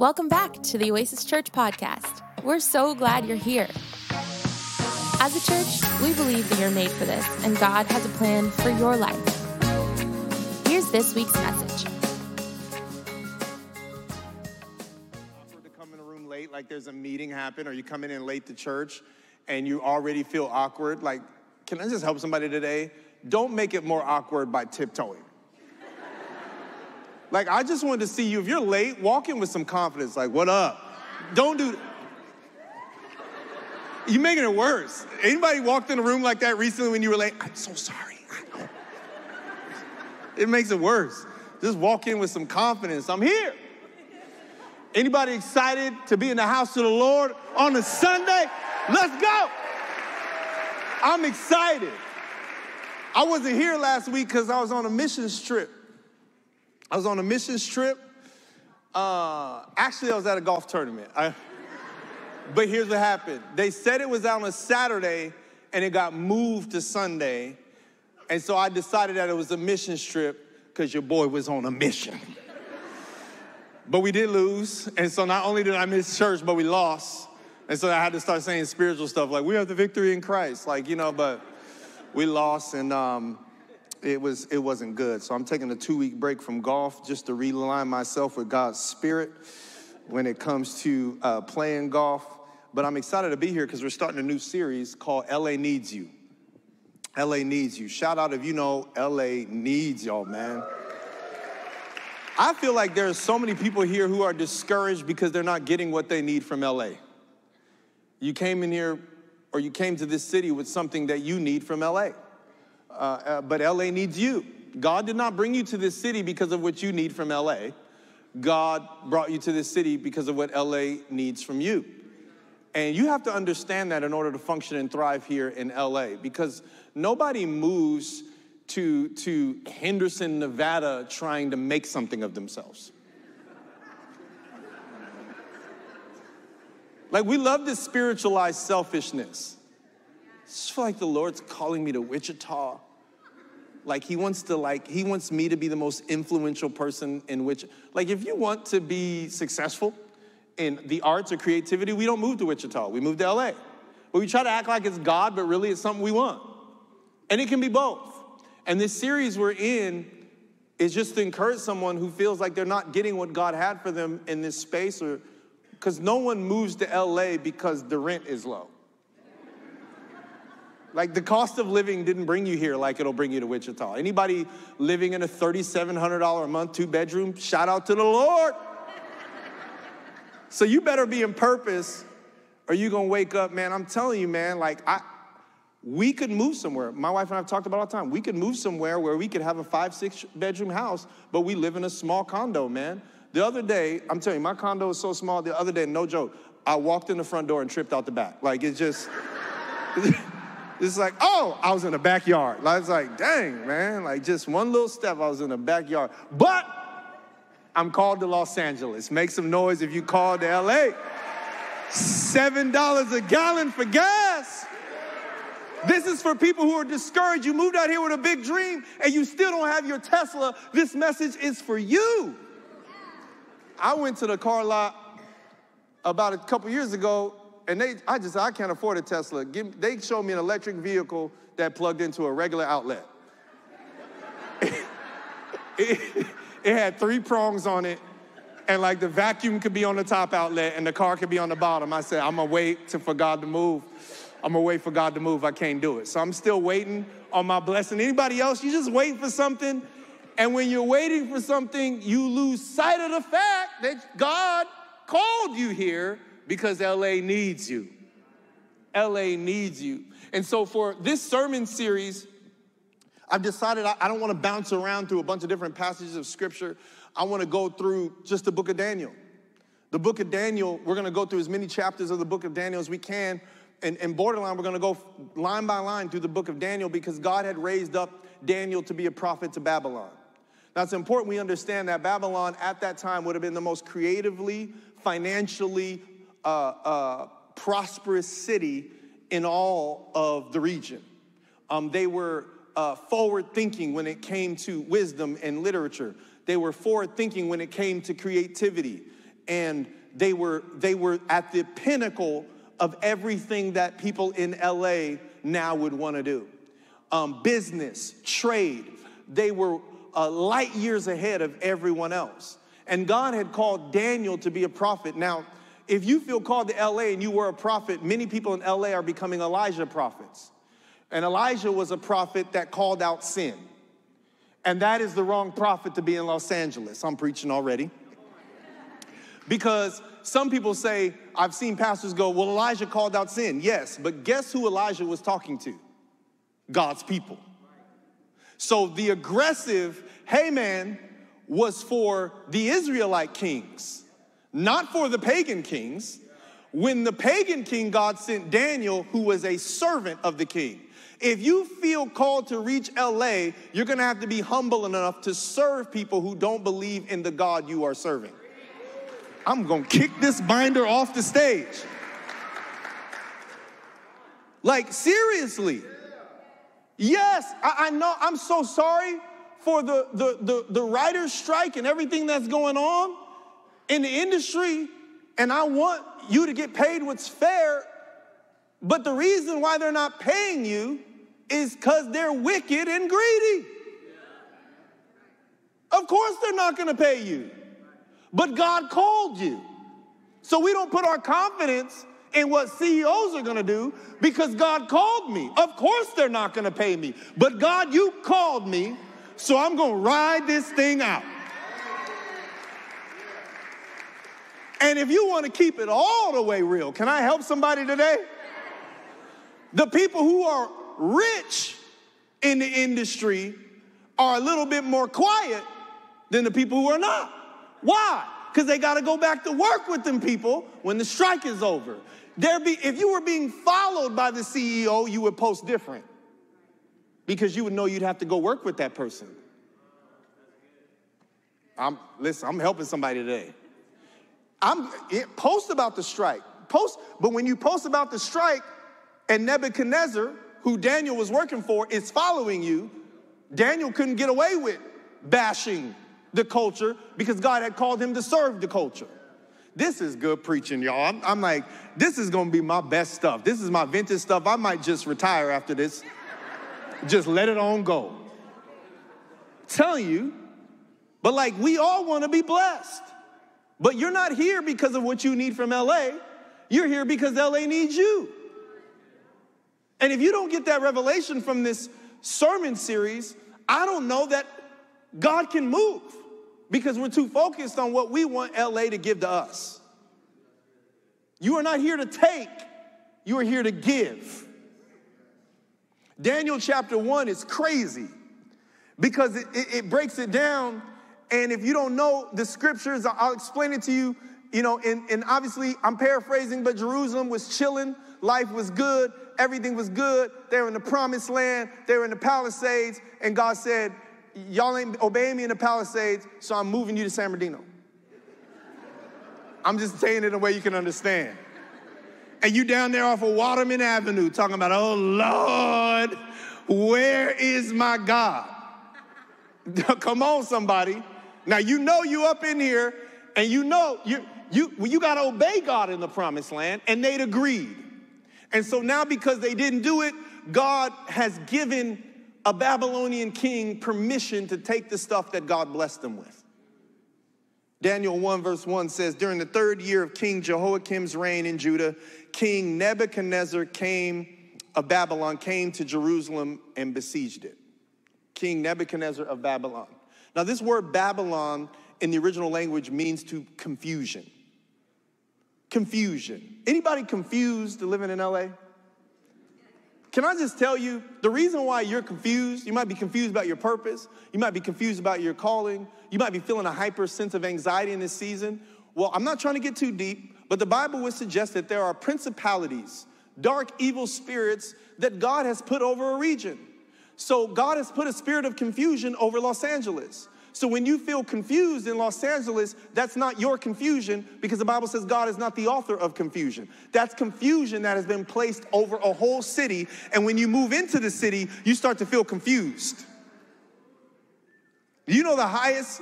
Welcome back to the Oasis Church podcast. We're so glad you're here. As a church, we believe that you're made for this, and God has a plan for your life. Here's this week's message. awkward to come in a room late, like there's a meeting happen, or you coming in late to church and you already feel awkward. Like, can I just help somebody today? Don't make it more awkward by tiptoeing. Like, I just wanted to see you. If you're late, walk in with some confidence. Like, what up? Don't do. You're making it worse. Anybody walked in a room like that recently when you were late? I'm so sorry. It makes it worse. Just walk in with some confidence. I'm here. Anybody excited to be in the house of the Lord on a Sunday? Let's go. I'm excited. I wasn't here last week because I was on a missions trip. I was on a missions trip. Uh, actually, I was at a golf tournament. I, but here's what happened. They said it was on a Saturday and it got moved to Sunday. And so I decided that it was a missions trip because your boy was on a mission. But we did lose. And so not only did I miss church, but we lost. And so I had to start saying spiritual stuff like, we have the victory in Christ. Like, you know, but we lost and um, it, was, it wasn't good. So I'm taking a two week break from golf just to realign myself with God's spirit when it comes to uh, playing golf. But I'm excited to be here because we're starting a new series called LA Needs You. LA Needs You. Shout out if you know LA needs y'all, man. I feel like there's so many people here who are discouraged because they're not getting what they need from LA. You came in here or you came to this city with something that you need from LA. Uh, uh, but LA needs you. God did not bring you to this city because of what you need from LA. God brought you to this city because of what LA needs from you. And you have to understand that in order to function and thrive here in LA because nobody moves to, to Henderson, Nevada trying to make something of themselves. Like, we love this spiritualized selfishness. I just feel like the Lord's calling me to Wichita. Like, He wants to, like, He wants me to be the most influential person in which, like, if you want to be successful in the arts or creativity, we don't move to Wichita, we move to LA. But we try to act like it's God, but really it's something we want. And it can be both. And this series we're in is just to encourage someone who feels like they're not getting what God had for them in this space or because no one moves to LA because the rent is low. Like the cost of living didn't bring you here like it'll bring you to Wichita. Anybody living in a $3,700 a month two bedroom, shout out to the Lord. so you better be in purpose or you gonna wake up, man. I'm telling you, man, like I, we could move somewhere. My wife and I have talked about all the time. We could move somewhere where we could have a five, six bedroom house, but we live in a small condo, man. The other day, I'm telling you, my condo is so small. The other day, no joke, I walked in the front door and tripped out the back. Like it's just, it's like, oh, I was in the backyard. I was like, dang, man, like just one little step, I was in the backyard. But I'm called to Los Angeles. Make some noise if you called to LA. $7 a gallon for gas. This is for people who are discouraged. You moved out here with a big dream and you still don't have your Tesla. This message is for you. I went to the car lot about a couple years ago and they, I just, I can't afford a Tesla. Give, they showed me an electric vehicle that plugged into a regular outlet. it, it, it had three prongs on it and like the vacuum could be on the top outlet and the car could be on the bottom. I said, I'm gonna wait to, for God to move. I'm gonna wait for God to move. I can't do it. So I'm still waiting on my blessing. Anybody else? You just waiting for something, and when you're waiting for something, you lose sight of the fact that God called you here because LA needs you. LA needs you. And so for this sermon series, I've decided I don't want to bounce around through a bunch of different passages of scripture. I want to go through just the book of Daniel. The book of Daniel, we're going to go through as many chapters of the book of Daniel as we can. And, and borderline, we're going to go line by line through the book of Daniel because God had raised up Daniel to be a prophet to Babylon. Now, it's important we understand that Babylon at that time would have been the most creatively, financially uh, uh, prosperous city in all of the region. Um, they were uh, forward thinking when it came to wisdom and literature. They were forward thinking when it came to creativity. and they were, they were at the pinnacle of everything that people in LA now would want to do. Um, business, trade, they were uh, light years ahead of everyone else. And God had called Daniel to be a prophet. Now, if you feel called to LA and you were a prophet, many people in LA are becoming Elijah prophets. And Elijah was a prophet that called out sin. And that is the wrong prophet to be in Los Angeles. I'm preaching already. Because some people say, I've seen pastors go, well, Elijah called out sin. Yes, but guess who Elijah was talking to? God's people. So the aggressive, hey man, was for the Israelite kings, not for the pagan kings. When the pagan king, God sent Daniel, who was a servant of the king. If you feel called to reach LA, you're gonna have to be humble enough to serve people who don't believe in the God you are serving. I'm gonna kick this binder off the stage. Like, seriously. Yes, I, I know, I'm so sorry for the, the, the, the writer's strike and everything that's going on in the industry, and I want you to get paid what's fair. But the reason why they're not paying you is because they're wicked and greedy. Of course, they're not gonna pay you but God called you. So we don't put our confidence in what CEOs are gonna do because God called me. Of course, they're not gonna pay me, but God, you called me, so I'm gonna ride this thing out. And if you wanna keep it all the way real, can I help somebody today? The people who are rich in the industry are a little bit more quiet than the people who are not. Why? Because they got to go back to work with them people when the strike is over. There be, if you were being followed by the CEO, you would post different because you would know you'd have to go work with that person. I'm listen. I'm helping somebody today. I'm it, post about the strike. Post, but when you post about the strike, and Nebuchadnezzar, who Daniel was working for, is following you, Daniel couldn't get away with bashing the culture because God had called him to serve the culture. This is good preaching, y'all. I'm, I'm like, this is gonna be my best stuff. This is my vintage stuff. I might just retire after this. just let it on go. Tell you, but like, we all wanna be blessed. But you're not here because of what you need from LA. You're here because LA needs you. And if you don't get that revelation from this sermon series, I don't know that God can move because we're too focused on what we want LA to give to us. You are not here to take, you are here to give. Daniel chapter 1 is crazy because it, it, it, breaks it down. And if you don't know the scriptures, I'll explain it to you. You know, and, and obviously I'm paraphrasing, but Jerusalem was chilling, life was good, everything was good. They were in the promised land, they were in the Palisades, and God said, y'all ain't obeying me in the Palisades, so I'm moving you to San Bernardino. I'm just saying it in a way you can understand. And you down there off of Waterman Avenue talking about, oh Lord, where is my God? Come on, somebody. Now you know you up in here, and you know you you well, you got to obey God in the promised land, and they'd agreed. And so now because they didn't do it, God has given a Babylonian king permission to take the stuff that God blessed them with. Daniel 1, verse 1 says, During the third year of King Jehoiakim's reign in Judah, King Nebuchadnezzar came of Babylon came to Jerusalem and besieged it. King Nebuchadnezzar of Babylon. Now, this word Babylon in the original language means to confusion. Confusion. Anybody confused living in LA? Can I just tell you the reason why you're confused? You might be confused about your purpose. You might be confused about your calling. You might be feeling a hyper sense of anxiety in this season. Well, I'm not trying to get too deep, but the Bible would suggest that there are principalities, dark, evil spirits that God has put over a region. So God has put a spirit of confusion over Los Angeles. So when you feel confused in Los Angeles, that's not your confusion because the Bible says God is not the author of confusion. That's confusion that has been placed over a whole city. And when you move into the city, you start to feel confused. You know the highest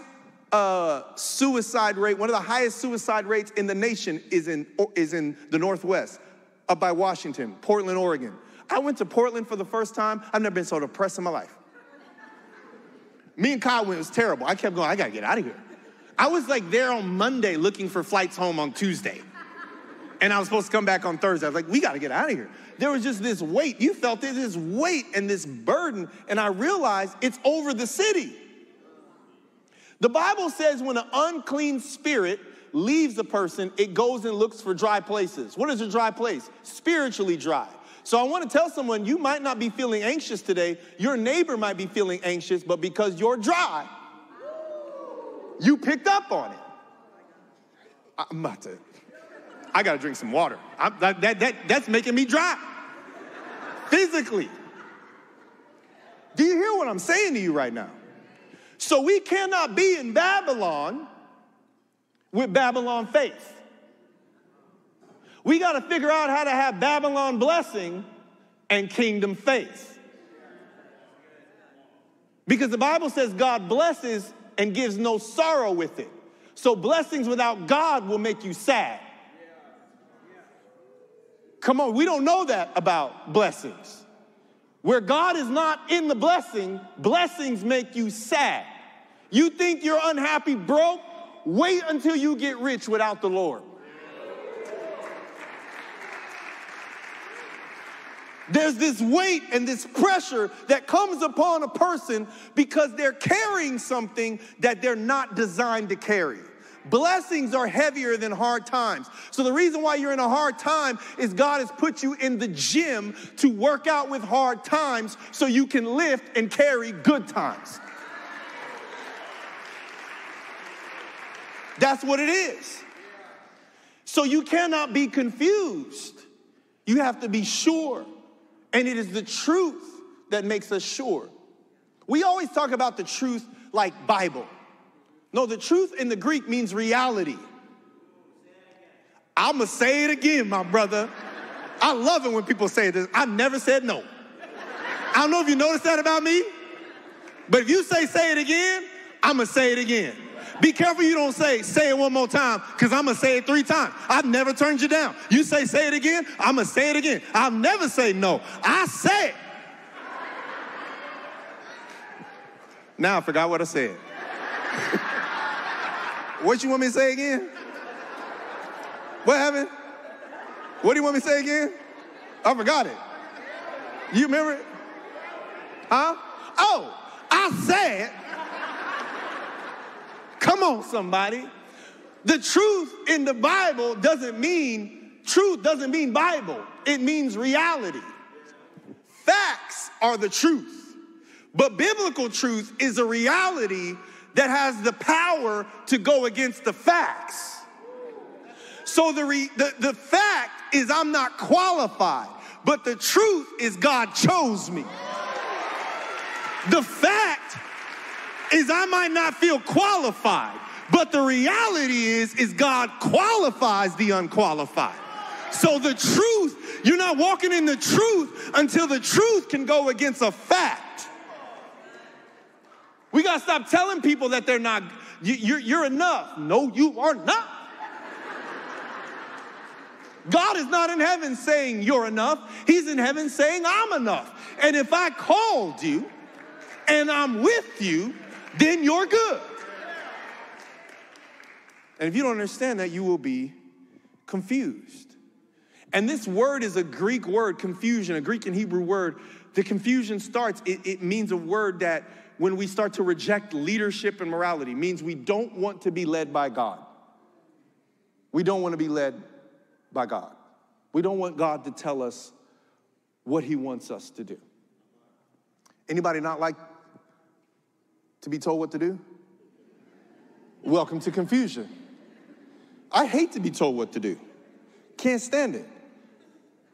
uh, suicide rate, one of the highest suicide rates in the nation is in, is in the Northwest, up by Washington, Portland, Oregon. I went to Portland for the first time. I've never been so depressed in my life. Me and Kyle went, it was terrible. I kept going, I gotta get out of here. I was like there on Monday looking for flights home on Tuesday. And I was supposed to come back on Thursday. I was like, we gotta get out of here. There was just this weight. You felt it, this weight and this burden. And I realized it's over the city. The Bible says when an unclean spirit leaves a person, it goes and looks for dry places. What is a dry place? Spiritually dry. So I want to tell someone you might not be feeling anxious today. Your neighbor might be feeling anxious, but because you're dry, you picked up on it. I'm about to, I got to drink some water. That, that, that, that's making me dry physically. Do you hear what I'm saying to you right now? So we cannot be in Babylon with Babylon faith. We got to figure out how to have Babylon blessing and kingdom faith. Because the Bible says God blesses and gives no sorrow with it. So blessings without God will make you sad. Come on, we don't know that about blessings. Where God is not in the blessing, blessings make you sad. You think you're unhappy, broke? Wait until you get rich without the Lord. There's this weight and this pressure that comes upon a person because they're carrying something that they're not designed to carry. Blessings are heavier than hard times. So, the reason why you're in a hard time is God has put you in the gym to work out with hard times so you can lift and carry good times. That's what it is. So, you cannot be confused. You have to be sure. And it is the truth that makes us sure. We always talk about the truth like Bible. No, the truth in the Greek means reality. I'm gonna say it again, my brother. I love it when people say this. I never said no. I don't know if you noticed that about me, but if you say say it again, I'm gonna say it again. Be careful you don't say, say it one more time, because I'm going to say it three times. I've never turned you down. You say, say it again, I'm going to say it again. I'll never say no. I say it. Now I forgot what I said. what you want me to say again? What happened? What do you want me to say again? I forgot it. You remember it? Huh? Oh, I said Come on, somebody. The truth in the Bible doesn't mean, truth doesn't mean Bible, it means reality. Facts are the truth, but biblical truth is a reality that has the power to go against the facts. So the, re, the, the fact is I'm not qualified, but the truth is God chose me. The fact is I might not feel qualified, but the reality is is God qualifies the unqualified. So the truth, you're not walking in the truth until the truth can go against a fact. We got to stop telling people that they're not, you're, you're enough. No, you are not. God is not in heaven saying you're enough. He's in heaven saying I'm enough. And if I called you and I'm with you, then you're good. And if you don't understand that, you will be confused. And this word is a Greek word, confusion, a Greek and Hebrew word. The confusion starts, it, it, means a word that when we start to reject leadership and morality, means we don't want to be led by God. We don't want to be led by God. We don't want God to tell us what he wants us to do. Anybody not like to be told what to do? Welcome to confusion. I hate to be told what to do. Can't stand it.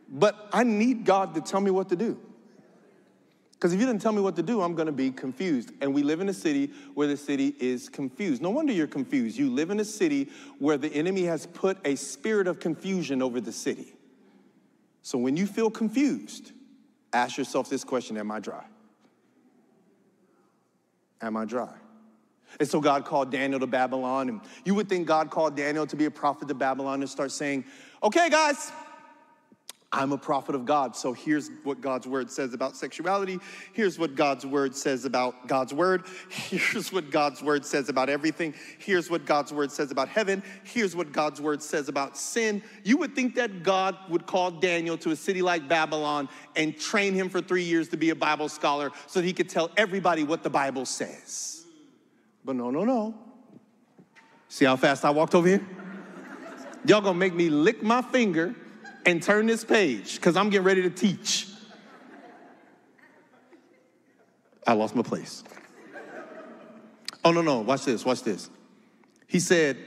But I need God to tell me what to do. Because if you didn't tell me what to do, I'm going to be confused. And we live in a city where the city is confused. No wonder you're confused. You live in a city where the enemy has put a spirit of confusion over the city. So when you feel confused, ask yourself this question Am I dry? Am I dry? And so God called Daniel to Babylon. And you would think God called Daniel to be a prophet to Babylon and start saying, okay, guys, I'm a prophet of God. So here's what God's word says about sexuality. Here's what God's word says about God's word. Here's what God's word says about everything. Here's what God's word says about heaven. Here's what God's word says about sin. You would think that God would call Daniel to a city like Babylon and train him for three years to be a Bible scholar so that he could tell everybody what the Bible says. But no, no, no. See how fast I walked over here? Y'all gonna make me lick my finger and turn this page because I'm getting ready to teach. I lost my place. Oh, no, no, watch this, watch this. He said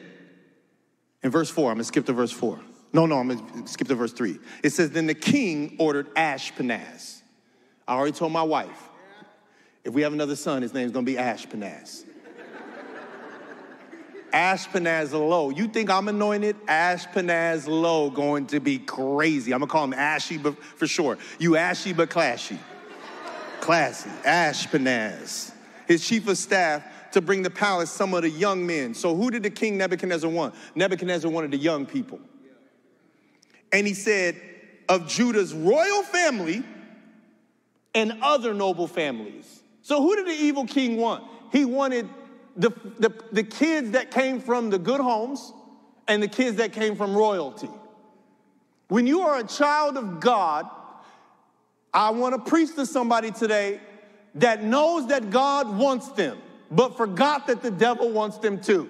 in verse four, I'm gonna skip to verse four. No, no, I'm gonna skip to verse three. It says, Then the king ordered Ashpenaz. I already told my wife, if we have another son, his name's gonna be Ashpenaz. Ashpenaz Lowe. You think I'm anointed? Ashpenaz Lowe going to be crazy. I'm gonna call him Ashy, but for sure. You ashy but classy. Classy. Ashpenaz. His chief of staff to bring the palace some of the young men. So who did the king Nebuchadnezzar want? Nebuchadnezzar wanted the young people. And he said, of Judah's royal family and other noble families. So who did the evil king want? He wanted the, the, the kids that came from the good homes and the kids that came from royalty. When you are a child of God, I want to preach to somebody today that knows that God wants them, but forgot that the devil wants them too.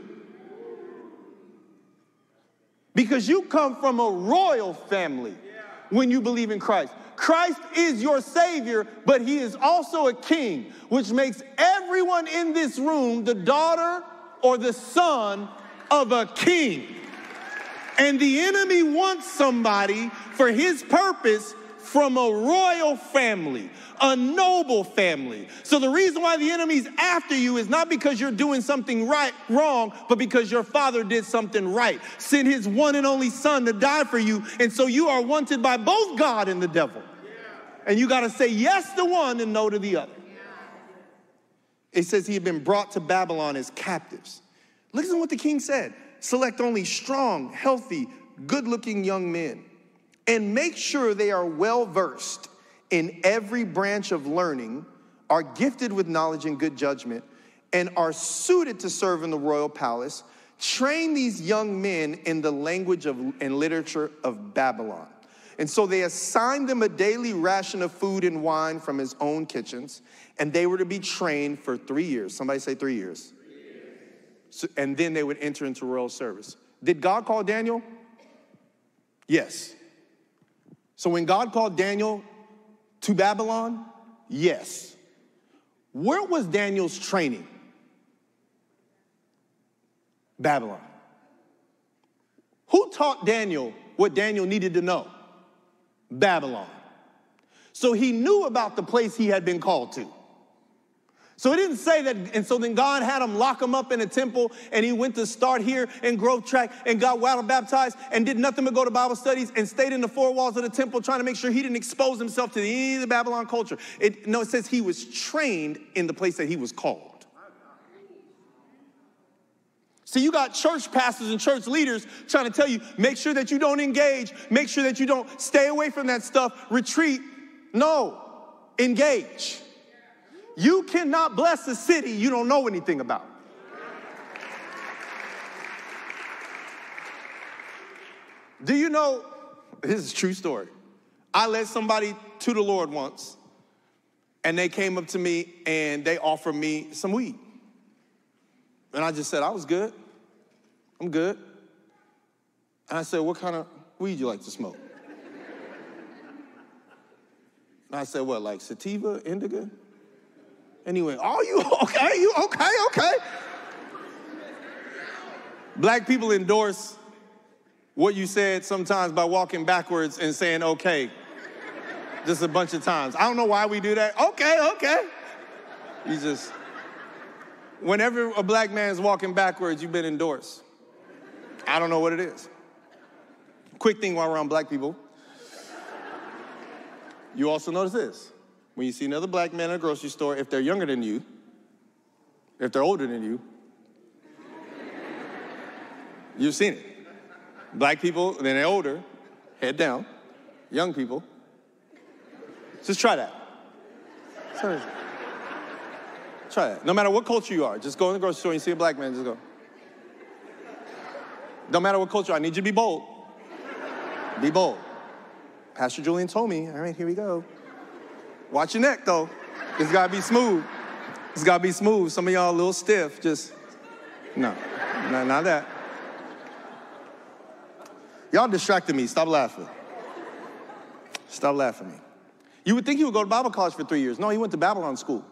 Because you come from a royal family when you believe in Christ. Christ is your Savior, but He is also a King, which makes everyone in this room the daughter or the son of a king. And the enemy wants somebody for his purpose from a royal family, a noble family. So the reason why the enemy's after you is not because you're doing something right wrong, but because your father did something right. Sent his one and only son to die for you, and so you are wanted by both God and the devil. And you got to say yes to one and no to the other. It says he had been brought to Babylon as captives. Listen to what the king said. Select only strong, healthy, good-looking young men and make sure they are well versed in every branch of learning, are gifted with knowledge and good judgment, and are suited to serve in the royal palace. Train these young men in the language of, and literature of Babylon. And so they assigned them a daily ration of food and wine from his own kitchens, and they were to be trained for three years. Somebody say three years. So, and then they would enter into royal service. Did God call Daniel? Yes. So when God called Daniel to Babylon, yes. Where was Daniel's training? Babylon. Who taught Daniel what Daniel needed to know? Babylon. So he knew about the place he had been called to. So it didn't say that, and so then God had him lock him up in a temple, and he went to start here in Growth Track and got water baptized and did nothing but go to Bible studies and stayed in the four walls of the temple trying to make sure he didn't expose himself to any of the Babylon culture. It, no, it says he was trained in the place that he was called. See, you got church pastors and church leaders trying to tell you, make sure that you don't engage, make sure that you don't stay away from that stuff, retreat. No, engage. You cannot bless a city you don't know anything about. Do you know? This is a true story. I led somebody to the Lord once, and they came up to me and they offered me some weed. And I just said, I was good. I'm good. And I said, What kind of weed you like to smoke? And I said, What, like sativa, indica? And are you okay? You okay? Okay. Black people endorse what you said sometimes by walking backwards and saying, okay, just a bunch of times. I don't know why we do that. Okay, okay. You just, Whenever a black man's walking backwards, you've been endorsed. I don't know what it is. Quick thing while we're on black people. You also notice this. When you see another black man in a grocery store, if they're younger than you, if they're older than you, You've seen it. Black people, then they're older, head down. Young people, just try that. That. Try that. No matter what culture you are, just go in the grocery store and you see a black man, just go. No matter what culture, I need you to be bold. Be bold. Pastor Julian told me, all right, here we go. Watch your neck though. It's gotta be smooth. It's gotta be smooth. Some of y'all a little stiff, just, no, no not that. Y'all distracted me, stop laughing. Stop laughing me. You would think he would go to Bible college for three years. No, he went to Babylon school.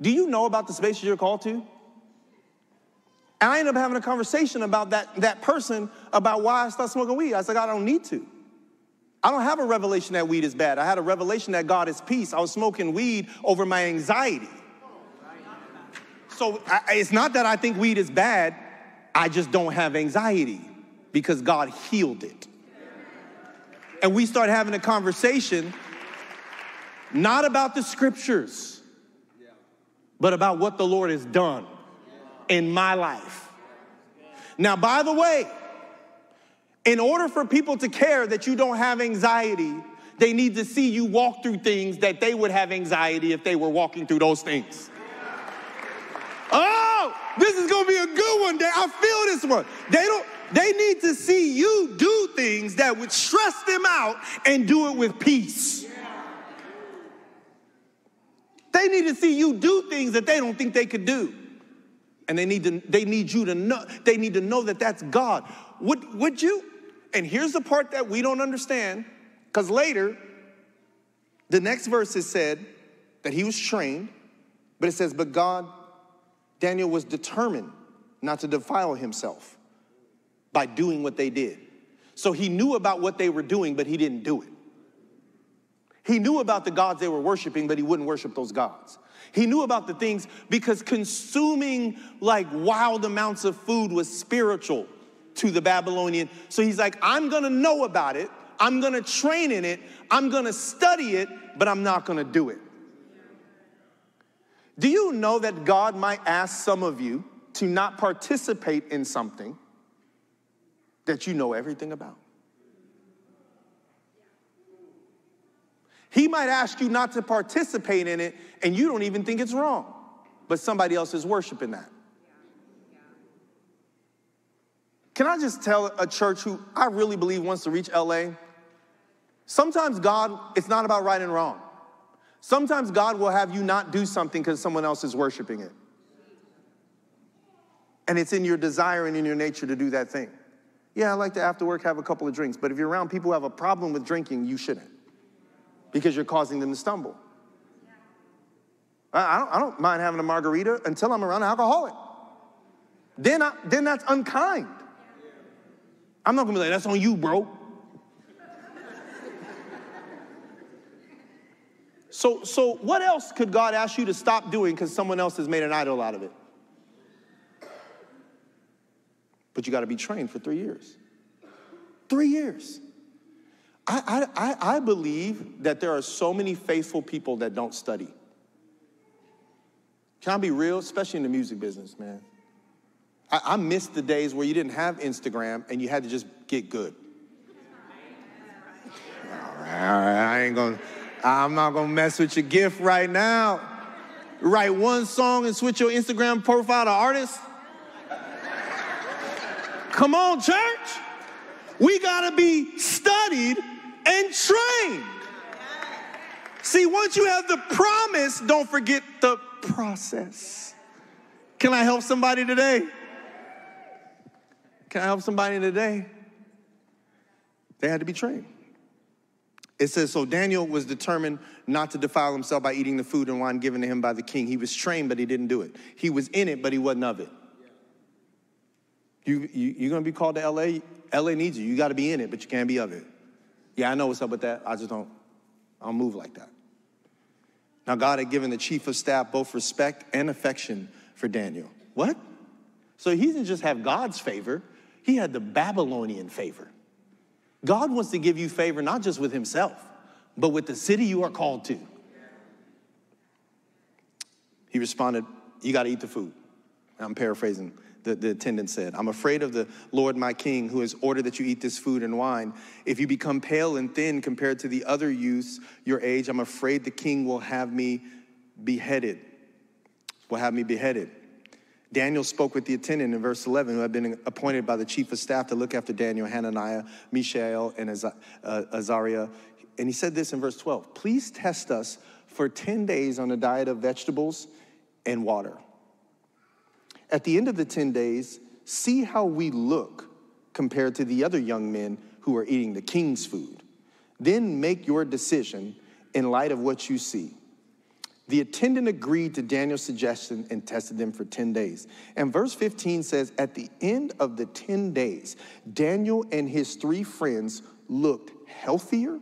Do you know about the spaces you're called to? And I ended up having a conversation about that, that person about why I started smoking weed. I said, I don't need to. I don't have a revelation that weed is bad. I had a revelation that God is peace. I was smoking weed over my anxiety. So I, it's not that I think weed is bad, I just don't have anxiety because God healed it. And we start having a conversation not about the scriptures, but about what the Lord has done in my life. Now, by the way, in order for people to care that you don't have anxiety, they need to see you walk through things that they would have anxiety if they were walking through those things. Oh, this is gonna be a good one. Day, I feel this one. They don't, they need to see you do things that would stress them out and do it with peace. They need to see you do things that they don't think they could do. And they need to they need you to know they need to know that that's God. Would would you? And here's the part that we don't understand cuz later the next verse is said that he was trained, but it says but God Daniel was determined not to defile himself by doing what they did. So he knew about what they were doing, but he didn't do it. He knew about the gods they were worshiping, but he wouldn't worship those gods. He knew about the things because consuming like wild amounts of food was spiritual to the Babylonian. So he's like, I'm gonna know about it, I'm gonna train in it, I'm gonna study it, but I'm not gonna do it. Do you know that God might ask some of you to not participate in something that you know everything about? He might ask you not to participate in it and you don't even think it's wrong, but somebody else is worshiping that. Can I just tell a church who I really believe wants to reach LA? Sometimes God, it's not about right and wrong. Sometimes God will have you not do something because someone else is worshiping it. And it's in your desire and in your nature to do that thing. Yeah, I like to after work have a couple of drinks, but if you're around people who have a problem with drinking, you shouldn't because you're causing them to stumble. I don't, I don't mind having a margarita until I'm around an alcoholic. Then, I, then that's unkind. I'm not gonna be like, that's on you, bro. So, so what else could God ask you to stop doing because someone else has made an idol out of it? But you got to be trained for three years. Three years. I, I, I believe that there are so many faithful people that don't study. Can I be real? Especially in the music business, man. I, I miss the days where you didn't have Instagram and you had to just get good. All right, all right, I ain't gonna, I'm not gonna mess with your gift right now. Write one song and switch your Instagram profile to artist. Come on, church. We gotta be studied and trained. See, once you have the promise, don't forget the process. Can I help somebody today? Can I help somebody today? They had to be trained. It says, so Daniel was determined not to defile himself by eating the food and wine given to him by the king. He was trained, but he didn't do it. He was in it, but he wasn't of it. You, you, you're gonna be called to LA. LA needs you. You gotta be in it, but you can't be of it. Yeah, I know what's up with that. I just don't, I don't move like that. Now, God had given the chief of staff both respect and affection for Daniel. What? So he didn't just have God's favor, he had the Babylonian favor. God wants to give you favor not just with himself, but with the city you are called to. He responded, You got to eat the food. I'm paraphrasing. The, the attendant said, I'm afraid of the Lord my king, who has ordered that you eat this food and wine. If you become pale and thin compared to the other youths your age, I'm afraid the king will have me beheaded. Will have me beheaded. Daniel spoke with the attendant in verse 11, who had been appointed by the chief of staff to look after Daniel, Hananiah, Mishael, and uh, Azariah. And he said this in verse 12 Please test us for 10 days on a diet of vegetables and water. At the end of the 10 days, see how we look compared to the other young men who are eating the king's food. Then make your decision in light of what you see. The attendant agreed to Daniel's suggestion and tested them for 10 days. And verse 15 says, At the end of the 10 days, Daniel and his three friends looked healthier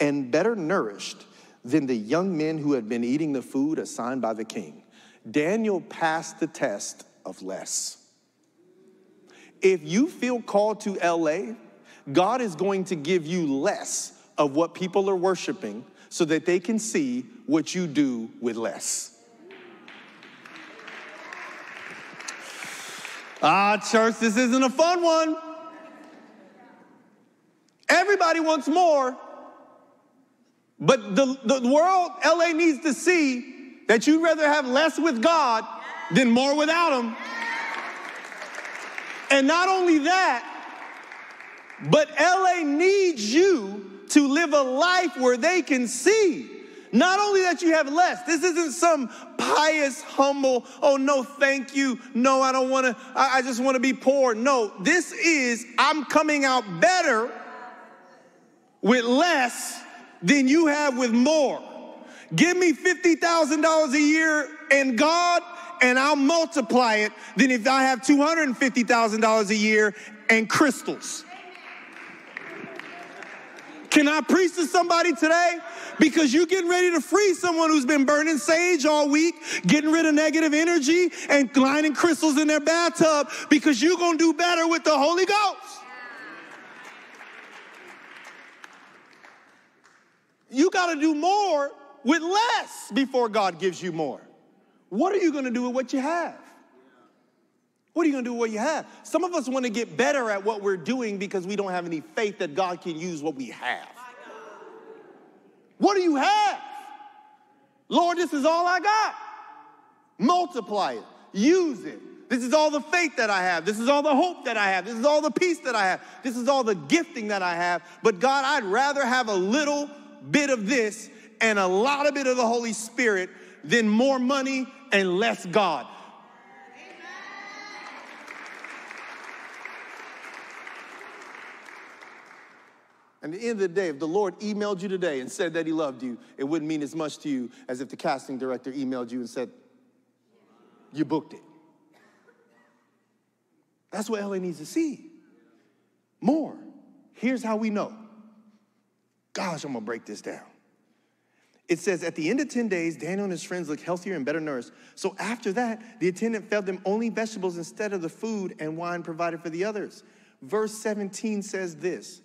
and better nourished than the young men who had been eating the food assigned by the king. Daniel passed the test of less. If you feel called to LA, God is going to give you less of what people are worshiping so that they can see what you do with less. Ah, church, this isn't a fun one. Everybody wants more, but the, the world, LA needs to see that you'd rather have less with God than more without Him. And not only that, but LA needs you to live a life where they can see not only that you have less, this isn't some pious, humble, oh no, thank you. No, I don't wanna, I, I just wanna be poor. No, this is, I'm coming out better with less than you have with more. Give me $50,000 a year and God, and I'll multiply it than if I have $250,000 a year and crystals. Can I preach to somebody today? Because you're getting ready to free someone who's been burning sage all week, getting rid of negative energy, and lining crystals in their bathtub because you're going to do better with the Holy Ghost. You got to do more with less before God gives you more. What are you going to do with what you have? What are you to do with what you have? Some of us want to get better at what we're doing because we don't have any faith that God can use what we have. What do you have? Lord, this is all I got. Multiply it, use it. This is all the faith that I have. This is all the hope that I have. This is all the peace that I have. This is all the gifting that I have. But God, I'd rather have a little bit of this and a lot of bit of the Holy Spirit than more money and less God. And at the end of the day, if the Lord emailed you today and said that He loved you, it wouldn't mean as much to you as if the casting director emailed you and said, You booked it. That's what LA needs to see. More. Here's how we know. Gosh, I'm gonna break this down. It says, at the end of 10 days, Daniel and his friends looked healthier and better nourished. So after that, the attendant fed them only vegetables instead of the food and wine provided for the others. Verse 17 says this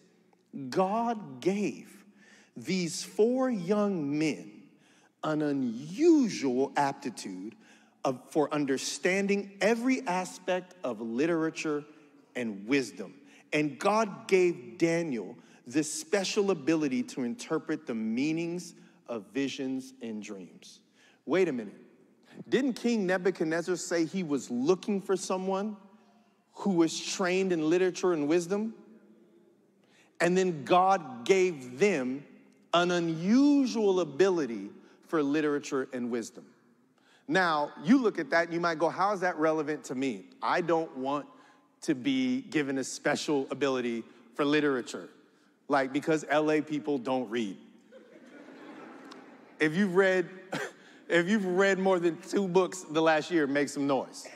God gave these four young men an unusual aptitude of, for understanding every aspect of literature and wisdom. And God gave Daniel this special ability to interpret the meanings of visions and dreams. Wait a minute. Didn't King Nebuchadnezzar say he was looking for someone who was trained in literature and wisdom? And then God gave them an unusual ability for literature and wisdom. Now, you look at that and you might go, How is that relevant to me? I don't want to be given a special ability for literature, like because LA people don't read. if you've read, if you've read more than two books the last year, make some noise.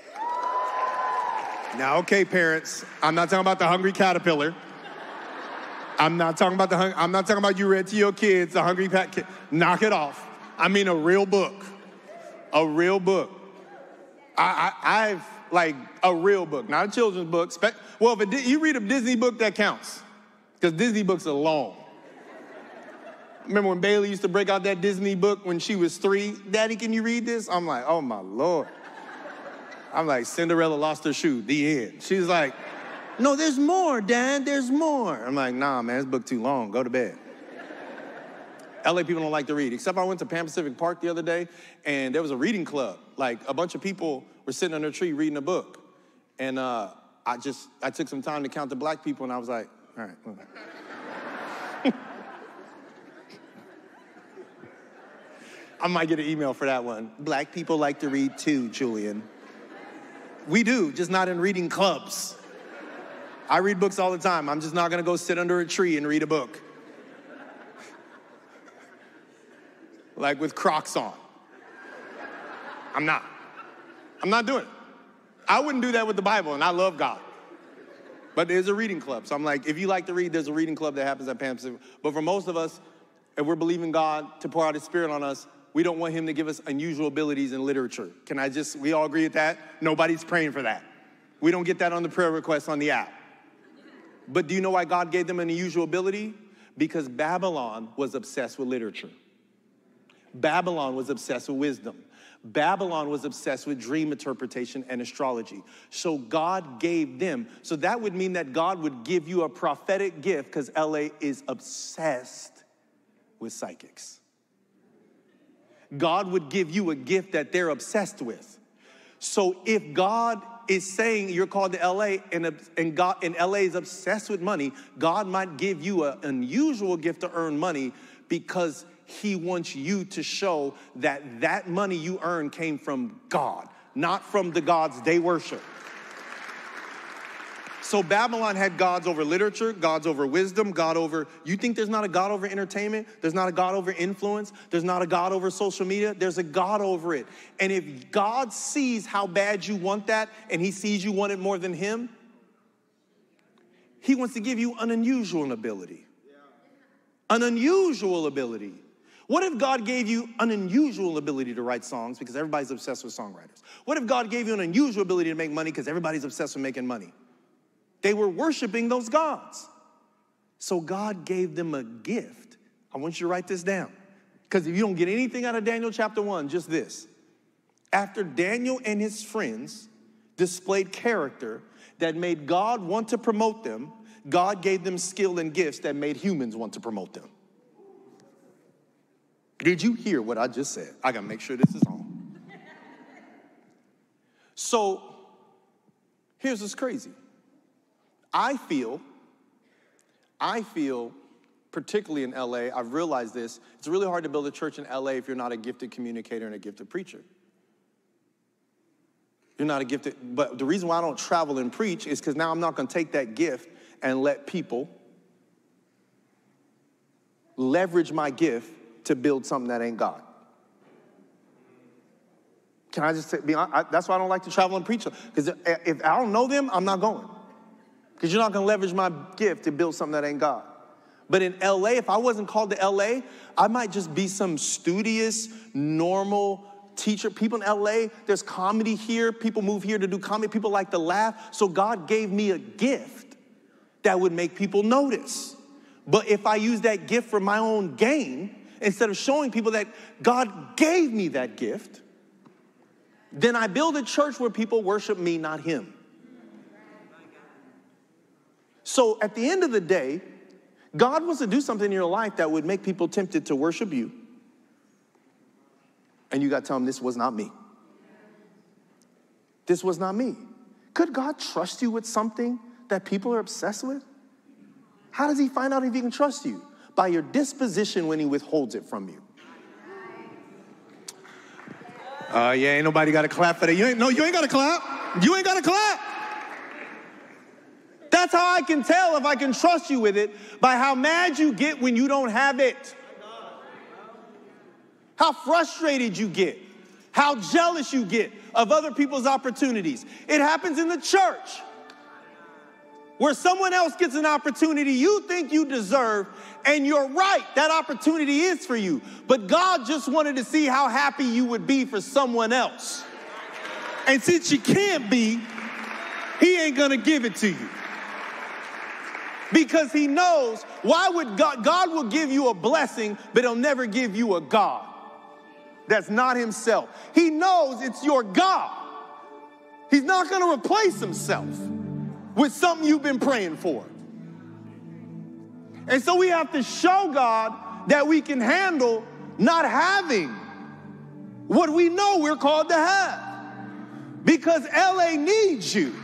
Now, okay, parents, I'm not talking about the hungry caterpillar. I'm not talking about the hung- I'm not talking about you read to your kids the hungry pack kid. Knock it off. I mean a real book, a real book. I, I have like a real book, not a children's book. Well, if you read a Disney book, that counts because Disney books are long. Remember when Bailey used to break out that Disney book when she was three? Daddy, can you read this? I'm like, oh my lord. I'm like, Cinderella lost her shoe, the end. She's like, no, there's more, Dad, there's more. I'm like, nah, man, this book too long, go to bed. LA people don't like to read, except I went to Pan Pacific Park the other day and there was a reading club. Like a bunch of people were sitting under a tree reading a book. And uh, I just, I took some time to count the black people and I was like, all right. I might get an email for that one. Black people like to read too, Julian. We do, just not in reading clubs. I read books all the time. I'm just not gonna go sit under a tree and read a book. like with Crocs on. I'm not. I'm not doing it. I wouldn't do that with the Bible, and I love God. But there's a reading club. So I'm like, if you like to read, there's a reading club that happens at Pacific. But for most of us, if we're believing God to pour out His Spirit on us, we don't want Him to give us unusual abilities in literature. Can I just, we all agree with that? Nobody's praying for that. We don't get that on the prayer request on the app. But do you know why God gave them an unusual ability? Because Babylon was obsessed with literature. Babylon was obsessed with wisdom. Babylon was obsessed with dream interpretation and astrology. So God gave them. So that would mean that God would give you a prophetic gift because LA is obsessed with psychics. God would give you a gift that they're obsessed with. So if God is saying you're called to LA and, and, God, and LA is obsessed with money, God might give you an unusual gift to earn money because he wants you to show that that money you earn came from God, not from the gods they worship. So Babylon had gods over literature, gods over wisdom, God over. You think there's not a God over entertainment? There's not a God over influence? There's not a God over social media? There's a God over it. And if God sees how bad you want that and he sees you want it more than him, he wants to give you an unusual ability. An unusual ability. What if God gave you an unusual ability to write songs because everybody's obsessed with songwriters? What if God gave you an unusual ability to make money because everybody's obsessed with making money? They were worshiping those gods. So God gave them a gift. I want you to write this down because if you don't get anything out of Daniel chapter 1, just this. After Daniel and his friends displayed character that made God want to promote them, God gave them skill and gifts that made humans want to promote them. Did you hear what I just said? I gotta make sure this is on. So, here's what's crazy. I feel, I feel, particularly in LA, I've realized this, it's really hard to build a church in LA if you're not a gifted communicator and a gifted preacher. You're not a gifted, but the reason why I don't travel and preach is because now I'm not gonna take that gift and let people leverage my gift to build something that ain't God. Can I just say, be honest? that's why I don't like to travel and preach. Because if I don't know them, I'm not going. Because you're not going to leverage my gift to build something that ain't God. But in LA, if I wasn't called to LA, I might just be some studious, normal teacher. People in LA, there's comedy here. People move here to do comedy. People like to laugh. So God gave me a gift that would make people notice. But if I use that gift for my own gain, instead of showing people that God gave me that gift, then I build a church where people worship me, not Him. So at the end of the day, God wants to do something in your life that would make people tempted to worship you. And you got to tell them, this was not me. This was not me. Could God trust you with something that people are obsessed with? How does He find out if He can trust you? By your disposition when He withholds it from you. Uh, yeah, ain't nobody got to clap for that. You ain't, no, you ain't got to clap. You ain't got to clap. That's how I can tell if I can trust you with it by how mad you get when you don't have it. How frustrated you get. How jealous you get of other people's opportunities. It happens in the church where someone else gets an opportunity you think you deserve, and you're right, that opportunity is for you. But God just wanted to see how happy you would be for someone else. And since you can't be, He ain't gonna give it to you because he knows why would God, God will give you a blessing, but he'll never give you a God. That's not himself. He knows it's your God. He's not going to replace himself with something you've been praying for. And so we have to show God that we can handle not having what we know we're called to have. Because LA needs you.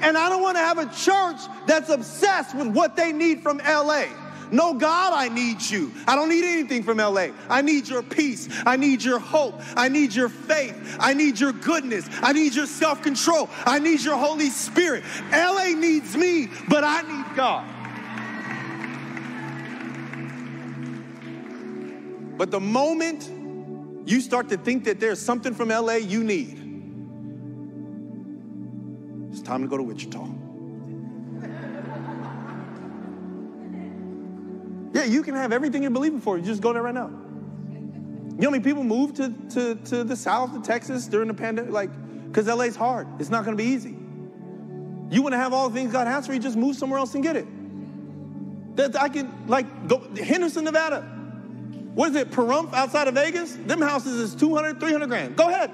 And I don't want to have a church that's obsessed with what they need from LA. No, God, I need you. I don't need anything from LA. I need your peace. I need your hope. I need your faith. I need your goodness. I need your self control. I need your Holy Spirit. LA needs me, but I need God. But the moment you start to think that there's something from LA you need, time to go to Wichita. Yeah, you can have everything you're believing for. You just go there right now. You know how many people moved to, to, to the south to Texas during the pandemic? Like, because LA's hard. It's not going to be easy. You want to have all the things God has for you, just move somewhere else and get it. That I can, like, go Henderson, Nevada. What is it, Pahrump outside of Vegas? Them houses is 200, 300 grand. Go ahead.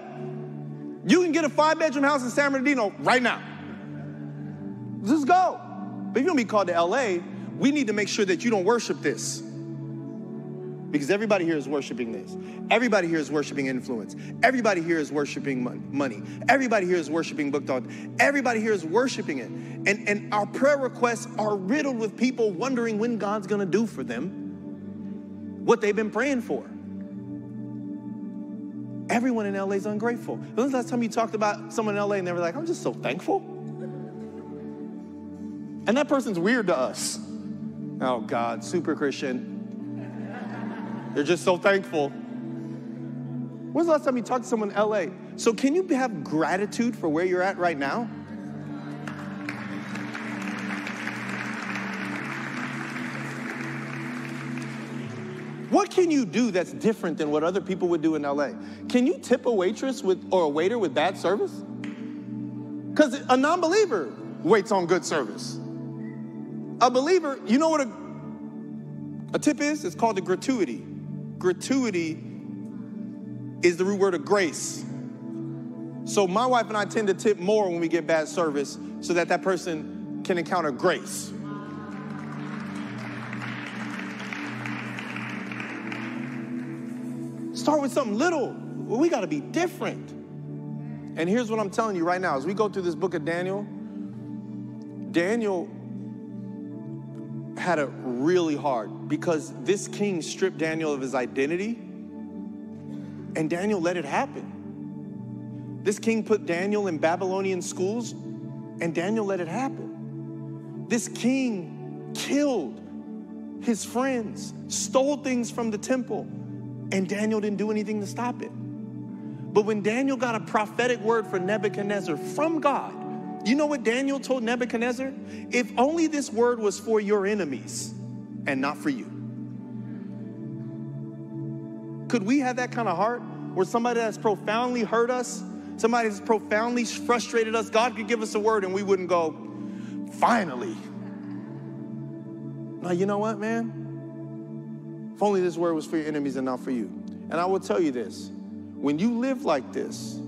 You can get a five bedroom house in San Bernardino right now. Just go. But if you don't be called to LA, we need to make sure that you don't worship this. Because everybody here is worshiping this. Everybody here is worshiping influence. Everybody here is worshiping money. Everybody here is worshiping book dog. Everybody here is worshiping it. And, and our prayer requests are riddled with people wondering when God's gonna do for them what they've been praying for. Everyone in LA is ungrateful. When was the last time you talked about someone in LA and they were like, I'm just so thankful? And that person's weird to us. Oh, God, super Christian. They're just so thankful. When's the last time you talked to someone in LA? So, can you have gratitude for where you're at right now? What can you do that's different than what other people would do in LA? Can you tip a waitress with or a waiter with bad service? Because a non-believer waits on good service. A believer, you know what a, a tip is? It's called a gratuity. Gratuity is the root word of grace. So my wife and I tend to tip more when we get bad service so that that person can encounter grace. Start with something little. We got to be different. And here's what I'm telling you right now as we go through this book of Daniel, Daniel had it really hard because this king stripped Daniel of his identity, and Daniel let it happen. This king put Daniel in Babylonian schools, and Daniel let it happen. This king killed his friends, stole things from the temple, and Daniel didn't do anything to stop it. But when Daniel got a prophetic word for Nebuchadnezzar from God, you know what Daniel told Nebuchadnezzar? If only this word was for your enemies and not for you. Could we have that kind of heart where somebody that's profoundly hurt us, somebody that's profoundly frustrated us, God could give us a word and we wouldn't go, finally. Now, you know what, man? If only this word was for your enemies and not for you. And I will tell you this when you live like this,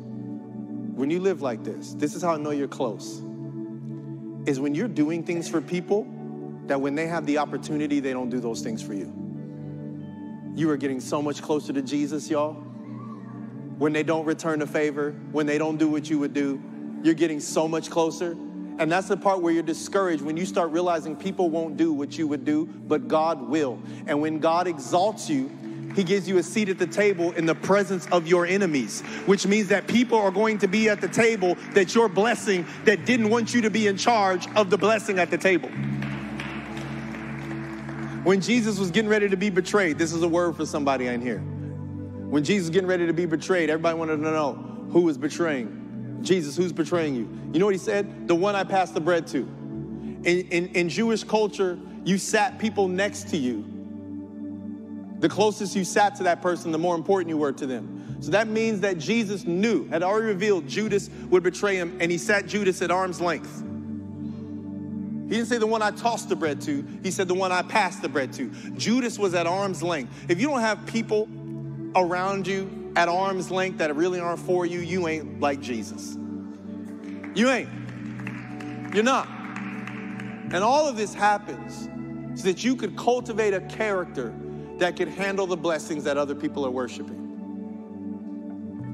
when you live like this, this is how I know you're close. Is when you're doing things for people that when they have the opportunity, they don't do those things for you. You are getting so much closer to Jesus, y'all. When they don't return the favor, when they don't do what you would do, you're getting so much closer. And that's the part where you're discouraged when you start realizing people won't do what you would do, but God will. And when God exalts you, he gives you a seat at the table in the presence of your enemies, which means that people are going to be at the table that you're blessing that didn't want you to be in charge of the blessing at the table. When Jesus was getting ready to be betrayed, this is a word for somebody in here. When Jesus was getting ready to be betrayed, everybody wanted to know who was betraying. Jesus, who's betraying you? You know what he said? The one I passed the bread to. In, in, in Jewish culture, you sat people next to you. The closest you sat to that person, the more important you were to them. So that means that Jesus knew, had already revealed Judas would betray him, and he sat Judas at arm's length. He didn't say the one I tossed the bread to, he said the one I passed the bread to. Judas was at arm's length. If you don't have people around you at arm's length that really aren't for you, you ain't like Jesus. You ain't. You're not. And all of this happens so that you could cultivate a character that can handle the blessings that other people are worshiping.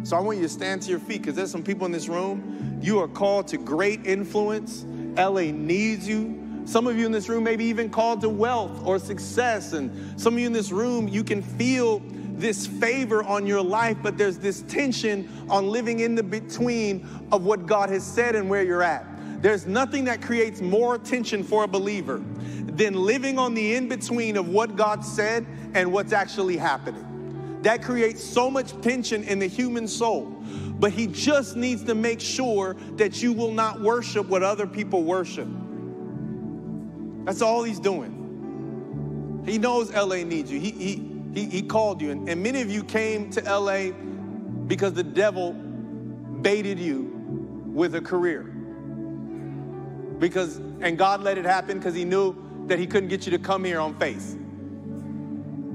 So I want you to stand to your feet because there's some people in this room. You are called to great influence. LA needs you. Some of you in this room may be even called to wealth or success. And some of you in this room, you can feel this favor on your life, but there's this tension on living in the between of what God has said and where you're at. There's nothing that creates more tension for a believer than living on the in between of what God said and what's actually happening. That creates so much tension in the human soul. But He just needs to make sure that you will not worship what other people worship. That's all He's doing. He knows LA needs you. He, he, he, he called you. And, and many of you came to LA because the devil baited you with a career. Because, and God let it happen because He knew that He couldn't get you to come here on faith.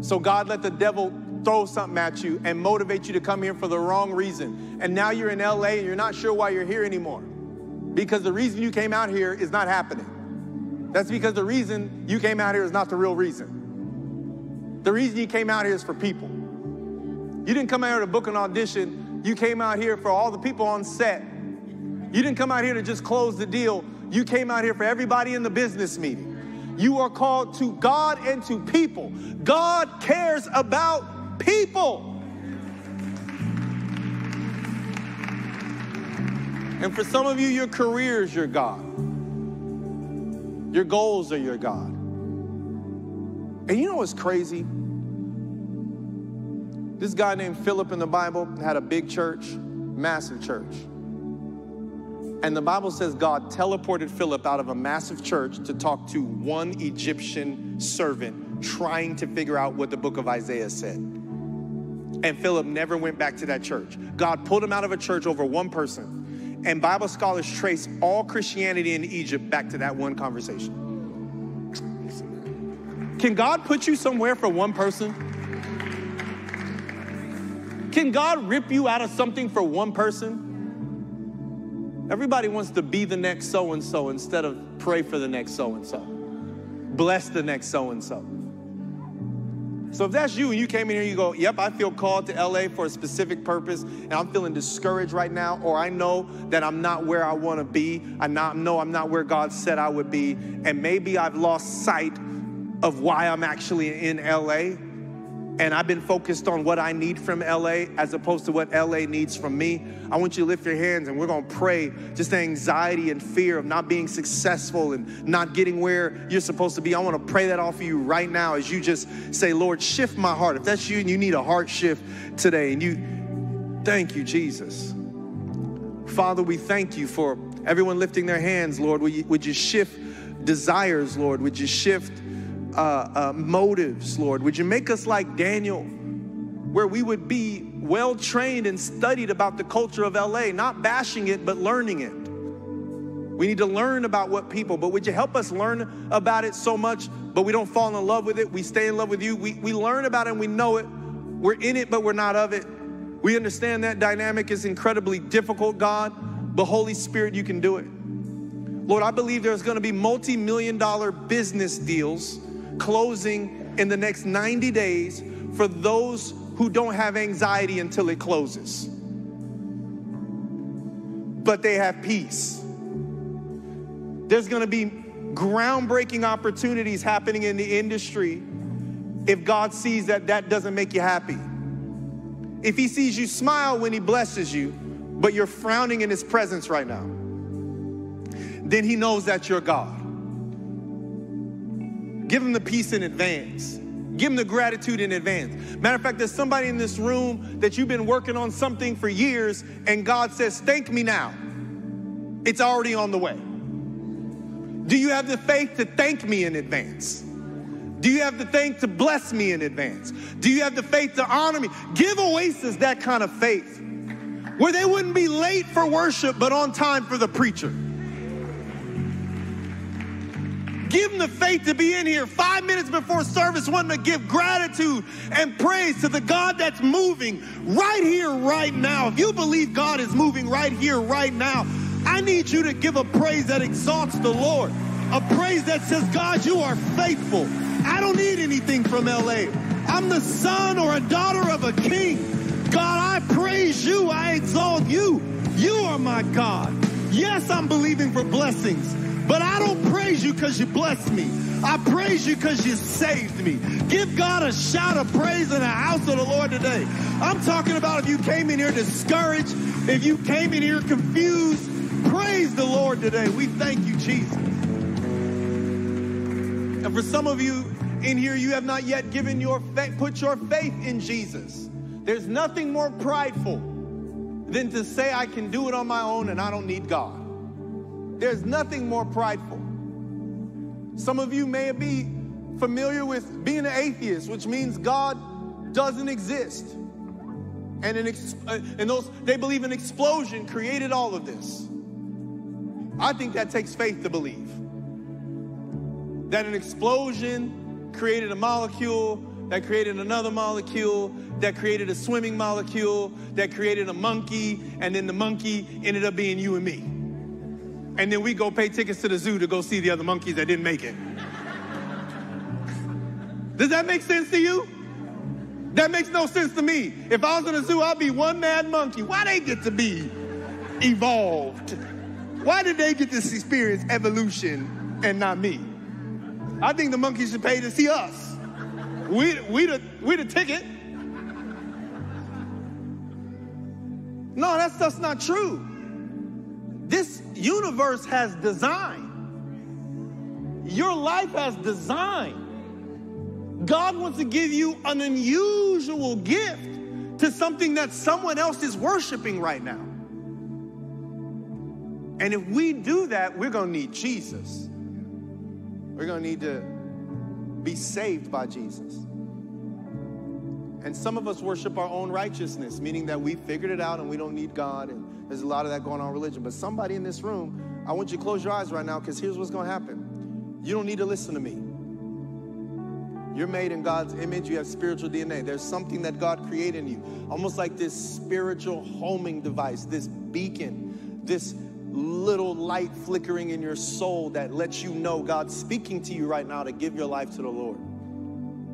So God let the devil throw something at you and motivate you to come here for the wrong reason. And now you're in LA and you're not sure why you're here anymore. Because the reason you came out here is not happening. That's because the reason you came out here is not the real reason. The reason you came out here is for people. You didn't come out here to book an audition, you came out here for all the people on set. You didn't come out here to just close the deal, you came out here for everybody in the business meeting. You are called to God and to people. God cares about people. And for some of you, your career is your God. Your goals are your God. And you know what's crazy? This guy named Philip in the Bible had a big church, massive church. And the Bible says God teleported Philip out of a massive church to talk to one Egyptian servant trying to figure out what the book of Isaiah said. And Philip never went back to that church. God pulled him out of a church over one person. And Bible scholars trace all Christianity in Egypt back to that one conversation. Can God put you somewhere for one person? Can God rip you out of something for one person? Everybody wants to be the next so and so instead of pray for the next so and so, bless the next so and so. So if that's you and you came in here you go, Yep, I feel called to LA for a specific purpose and I'm feeling discouraged right now, or I know that I'm not where I want to be, I not, know I'm not where God said I would be, and maybe I've lost sight of why I'm actually in LA and I've been focused on what I need from LA as opposed to what LA needs from me, I want you to lift your hands and we're gonna pray just the anxiety and fear of not being successful and not getting where you're supposed to be. I wanna pray that off of you right now as you just say, Lord, shift my heart. If that's you and you need a heart shift today, and you, thank you, Jesus. Father, we thank you for everyone lifting their hands, Lord. Would you, would you shift desires, Lord? Would you shift uh, uh, motives, Lord. Would you make us like Daniel, where we would be well trained and studied about the culture of LA, not bashing it, but learning it. We need to learn about what people, but would you help us learn about it so much, but we don't fall in love with it? We stay in love with you. We, we learn about it and we know it. We're in it, but we're not of it. We understand that dynamic is incredibly difficult, God, but Holy Spirit, you can do it. Lord, I believe there's gonna be multi million dollar business deals closing in the next 90 days for those who don't have anxiety until it closes. But they have peace. There's gonna be groundbreaking opportunities happening in the industry if God sees that that doesn't make you happy. If He sees you smile when He blesses you, but you're frowning in His presence right now, then He knows that you're God. Give them the peace in advance. Give them the gratitude in advance. Matter of fact, there's somebody in this room that you've been working on something for years, and God says, Thank me now. It's already on the way. Do you have the faith to thank me in advance? Do you have the faith to bless me in advance? Do you have the faith to honor me? Give Oasis that kind of faith where they wouldn't be late for worship, but on time for the preacher. Give them the faith to be in here five minutes before service, wanting to give gratitude and praise to the God that's moving right here, right now. If you believe God is moving right here, right now, I need you to give a praise that exalts the Lord, a praise that says, God, you are faithful. I don't need anything from LA. I'm the son or a daughter of a king. God, I praise you. I exalt you. You are my God. Yes, I'm believing for blessings, but I don't praise you because you blessed me. I praise you because you saved me. Give God a shout of praise in the house of the Lord today. I'm talking about if you came in here discouraged, if you came in here confused, praise the Lord today. We thank you, Jesus. And for some of you in here, you have not yet given your faith, put your faith in Jesus. There's nothing more prideful than to say I can do it on my own and I don't need God. There's nothing more prideful. Some of you may be familiar with being an atheist, which means God doesn't exist. And, an ex- uh, and those they believe an explosion created all of this. I think that takes faith to believe that an explosion created a molecule that created another molecule that created a swimming molecule that created a monkey and then the monkey ended up being you and me and then we go pay tickets to the zoo to go see the other monkeys that didn't make it. Does that make sense to you? That makes no sense to me. If i was in a zoo i'd be one mad monkey. Why they get to be evolved? Why did they get this experience evolution and not me? I think the monkeys should pay to see us. We, we, the, we the ticket. No, that's stuff's not true. This universe has design. Your life has design. God wants to give you an unusual gift to something that someone else is worshiping right now. And if we do that, we're going to need Jesus. We're going to need to be saved by Jesus. And some of us worship our own righteousness, meaning that we figured it out and we don't need God. And there's a lot of that going on in religion. But somebody in this room, I want you to close your eyes right now because here's what's going to happen. You don't need to listen to me. You're made in God's image. You have spiritual DNA. There's something that God created in you, almost like this spiritual homing device, this beacon, this little light flickering in your soul that lets you know God's speaking to you right now to give your life to the Lord.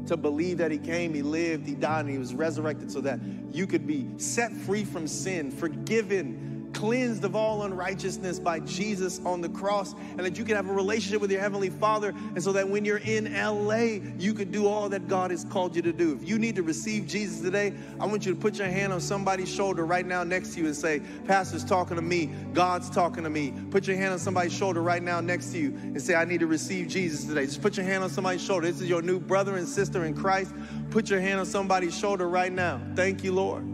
To believe that He came, He lived, He died, and He was resurrected so that you could be set free from sin, forgiven, cleansed of all unrighteousness by Jesus on the cross, and that you can have a relationship with your Heavenly Father, and so that when you're in LA, you could do all that God has called you to do. If you need to receive Jesus today, I want you to put your hand on somebody's shoulder right now next to you and say, Pastor's talking to me, God's talking to me. Put your hand on somebody's shoulder right now next to you and say, I need to receive Jesus today. Just put your hand on somebody's shoulder. This is your new brother and sister in Christ. Put your hand on somebody's shoulder right now. Thank you, Lord.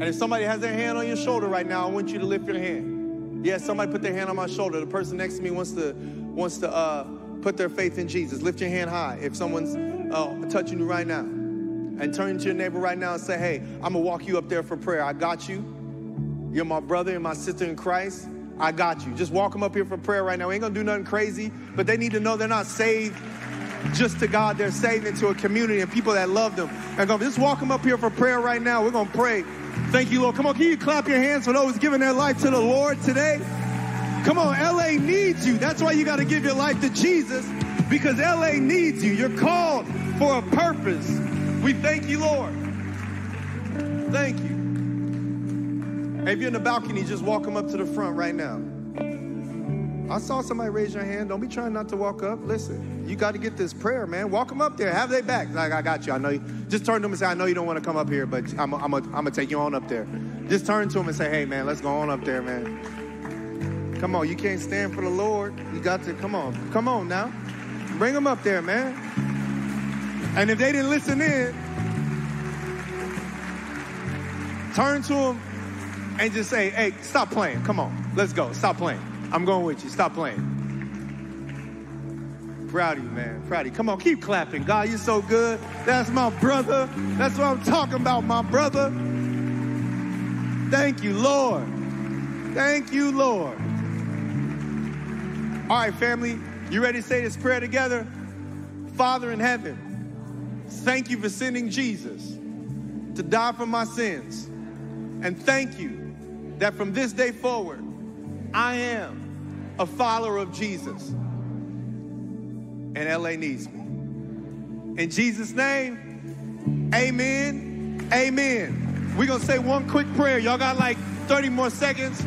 And if somebody has their hand on your shoulder right now, I want you to lift your hand. Yeah, somebody put their hand on my shoulder. The person next to me wants to wants to uh, put their faith in Jesus. Lift your hand high if someone's uh, touching you right now. And turn to your neighbor right now and say, hey, I'm gonna walk you up there for prayer. I got you. You're my brother and my sister in Christ. I got you. Just walk them up here for prayer right now. We ain't gonna do nothing crazy, but they need to know they're not saved just to God. They're saved into a community and people that love them. And go, just walk them up here for prayer right now. We're gonna pray. Thank you, Lord. Come on, can you clap your hands for those giving their life to the Lord today? Come on, LA needs you. That's why you got to give your life to Jesus because LA needs you. You're called for a purpose. We thank you, Lord. Thank you. If you're in the balcony, just walk them up to the front right now. I saw somebody raise your hand. Don't be trying not to walk up. Listen, you got to get this prayer, man. Walk them up there. Have their back. Like, I got you. I know you. Just turn to them and say, I know you don't want to come up here, but I'm going to take you on up there. Just turn to them and say, hey, man, let's go on up there, man. Come on. You can't stand for the Lord. You got to, come on. Come on now. Bring them up there, man. And if they didn't listen in, turn to them and just say, hey, stop playing. Come on. Let's go. Stop playing. I'm going with you. Stop playing. Proud of you, man. Proud of you. Come on, keep clapping. God, you're so good. That's my brother. That's what I'm talking about, my brother. Thank you, Lord. Thank you, Lord. All right, family, you ready to say this prayer together? Father in heaven, thank you for sending Jesus to die for my sins. And thank you that from this day forward, I am a follower of Jesus. And LA needs me. In Jesus' name, amen, amen. We're gonna say one quick prayer. Y'all got like 30 more seconds.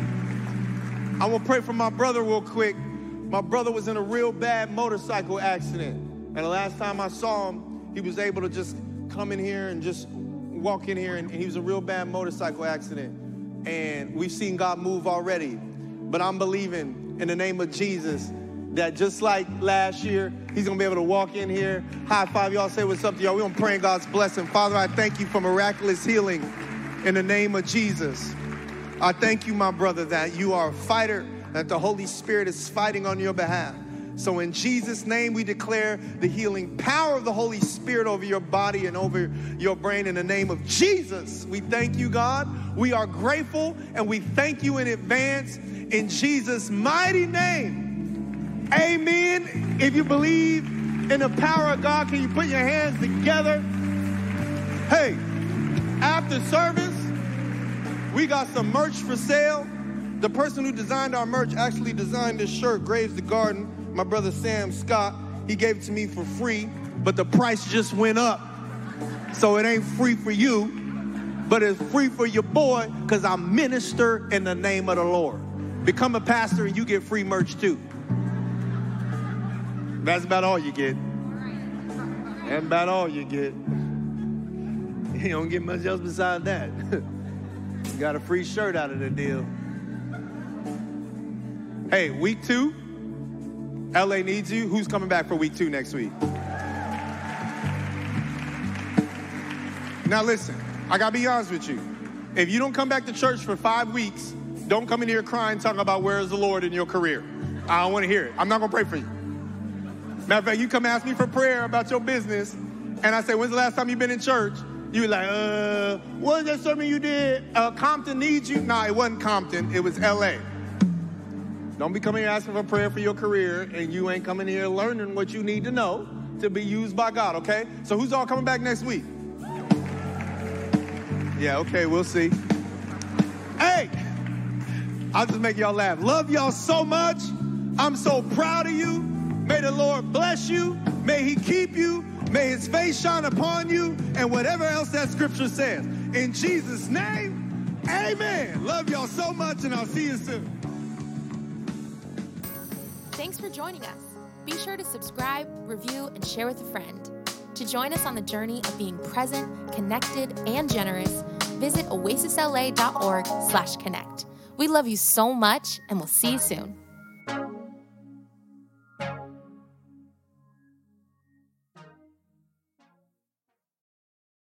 I will pray for my brother real quick. My brother was in a real bad motorcycle accident. And the last time I saw him, he was able to just come in here and just walk in here, and, and he was a real bad motorcycle accident. And we've seen God move already. But I'm believing in the name of Jesus that just like last year, he's gonna be able to walk in here. High five, y'all say what's up to y'all. We're gonna pray in God's blessing. Father, I thank you for miraculous healing in the name of Jesus. I thank you, my brother, that you are a fighter, that the Holy Spirit is fighting on your behalf. So, in Jesus' name, we declare the healing power of the Holy Spirit over your body and over your brain in the name of Jesus. We thank you, God. We are grateful and we thank you in advance in Jesus' mighty name. Amen. If you believe in the power of God, can you put your hands together? Hey, after service, we got some merch for sale. The person who designed our merch actually designed this shirt, Graves the Garden my brother Sam Scott, he gave it to me for free, but the price just went up. So it ain't free for you, but it's free for your boy because I minister in the name of the Lord. Become a pastor and you get free merch too. That's about all you get. That's about all you get. You don't get much else besides that. you got a free shirt out of the deal. Hey, week two, LA needs you. Who's coming back for week two next week? Now, listen, I gotta be honest with you. If you don't come back to church for five weeks, don't come in here crying, talking about where is the Lord in your career. I don't wanna hear it. I'm not gonna pray for you. Matter of fact, you come ask me for prayer about your business, and I say, When's the last time you've been in church? You like, uh, what was that sermon you did? Uh, Compton needs you? Nah, it wasn't Compton, it was LA. Don't be coming here asking for prayer for your career and you ain't coming here learning what you need to know to be used by God, okay? So who's all coming back next week? Yeah, okay, we'll see. Hey, I'll just make y'all laugh. Love y'all so much. I'm so proud of you. May the Lord bless you. May he keep you. May his face shine upon you and whatever else that scripture says. In Jesus' name, amen. Love y'all so much and I'll see you soon. Thanks for joining us. Be sure to subscribe, review, and share with a friend. To join us on the journey of being present, connected, and generous, visit oasisla.org slash connect. We love you so much, and we'll see you soon.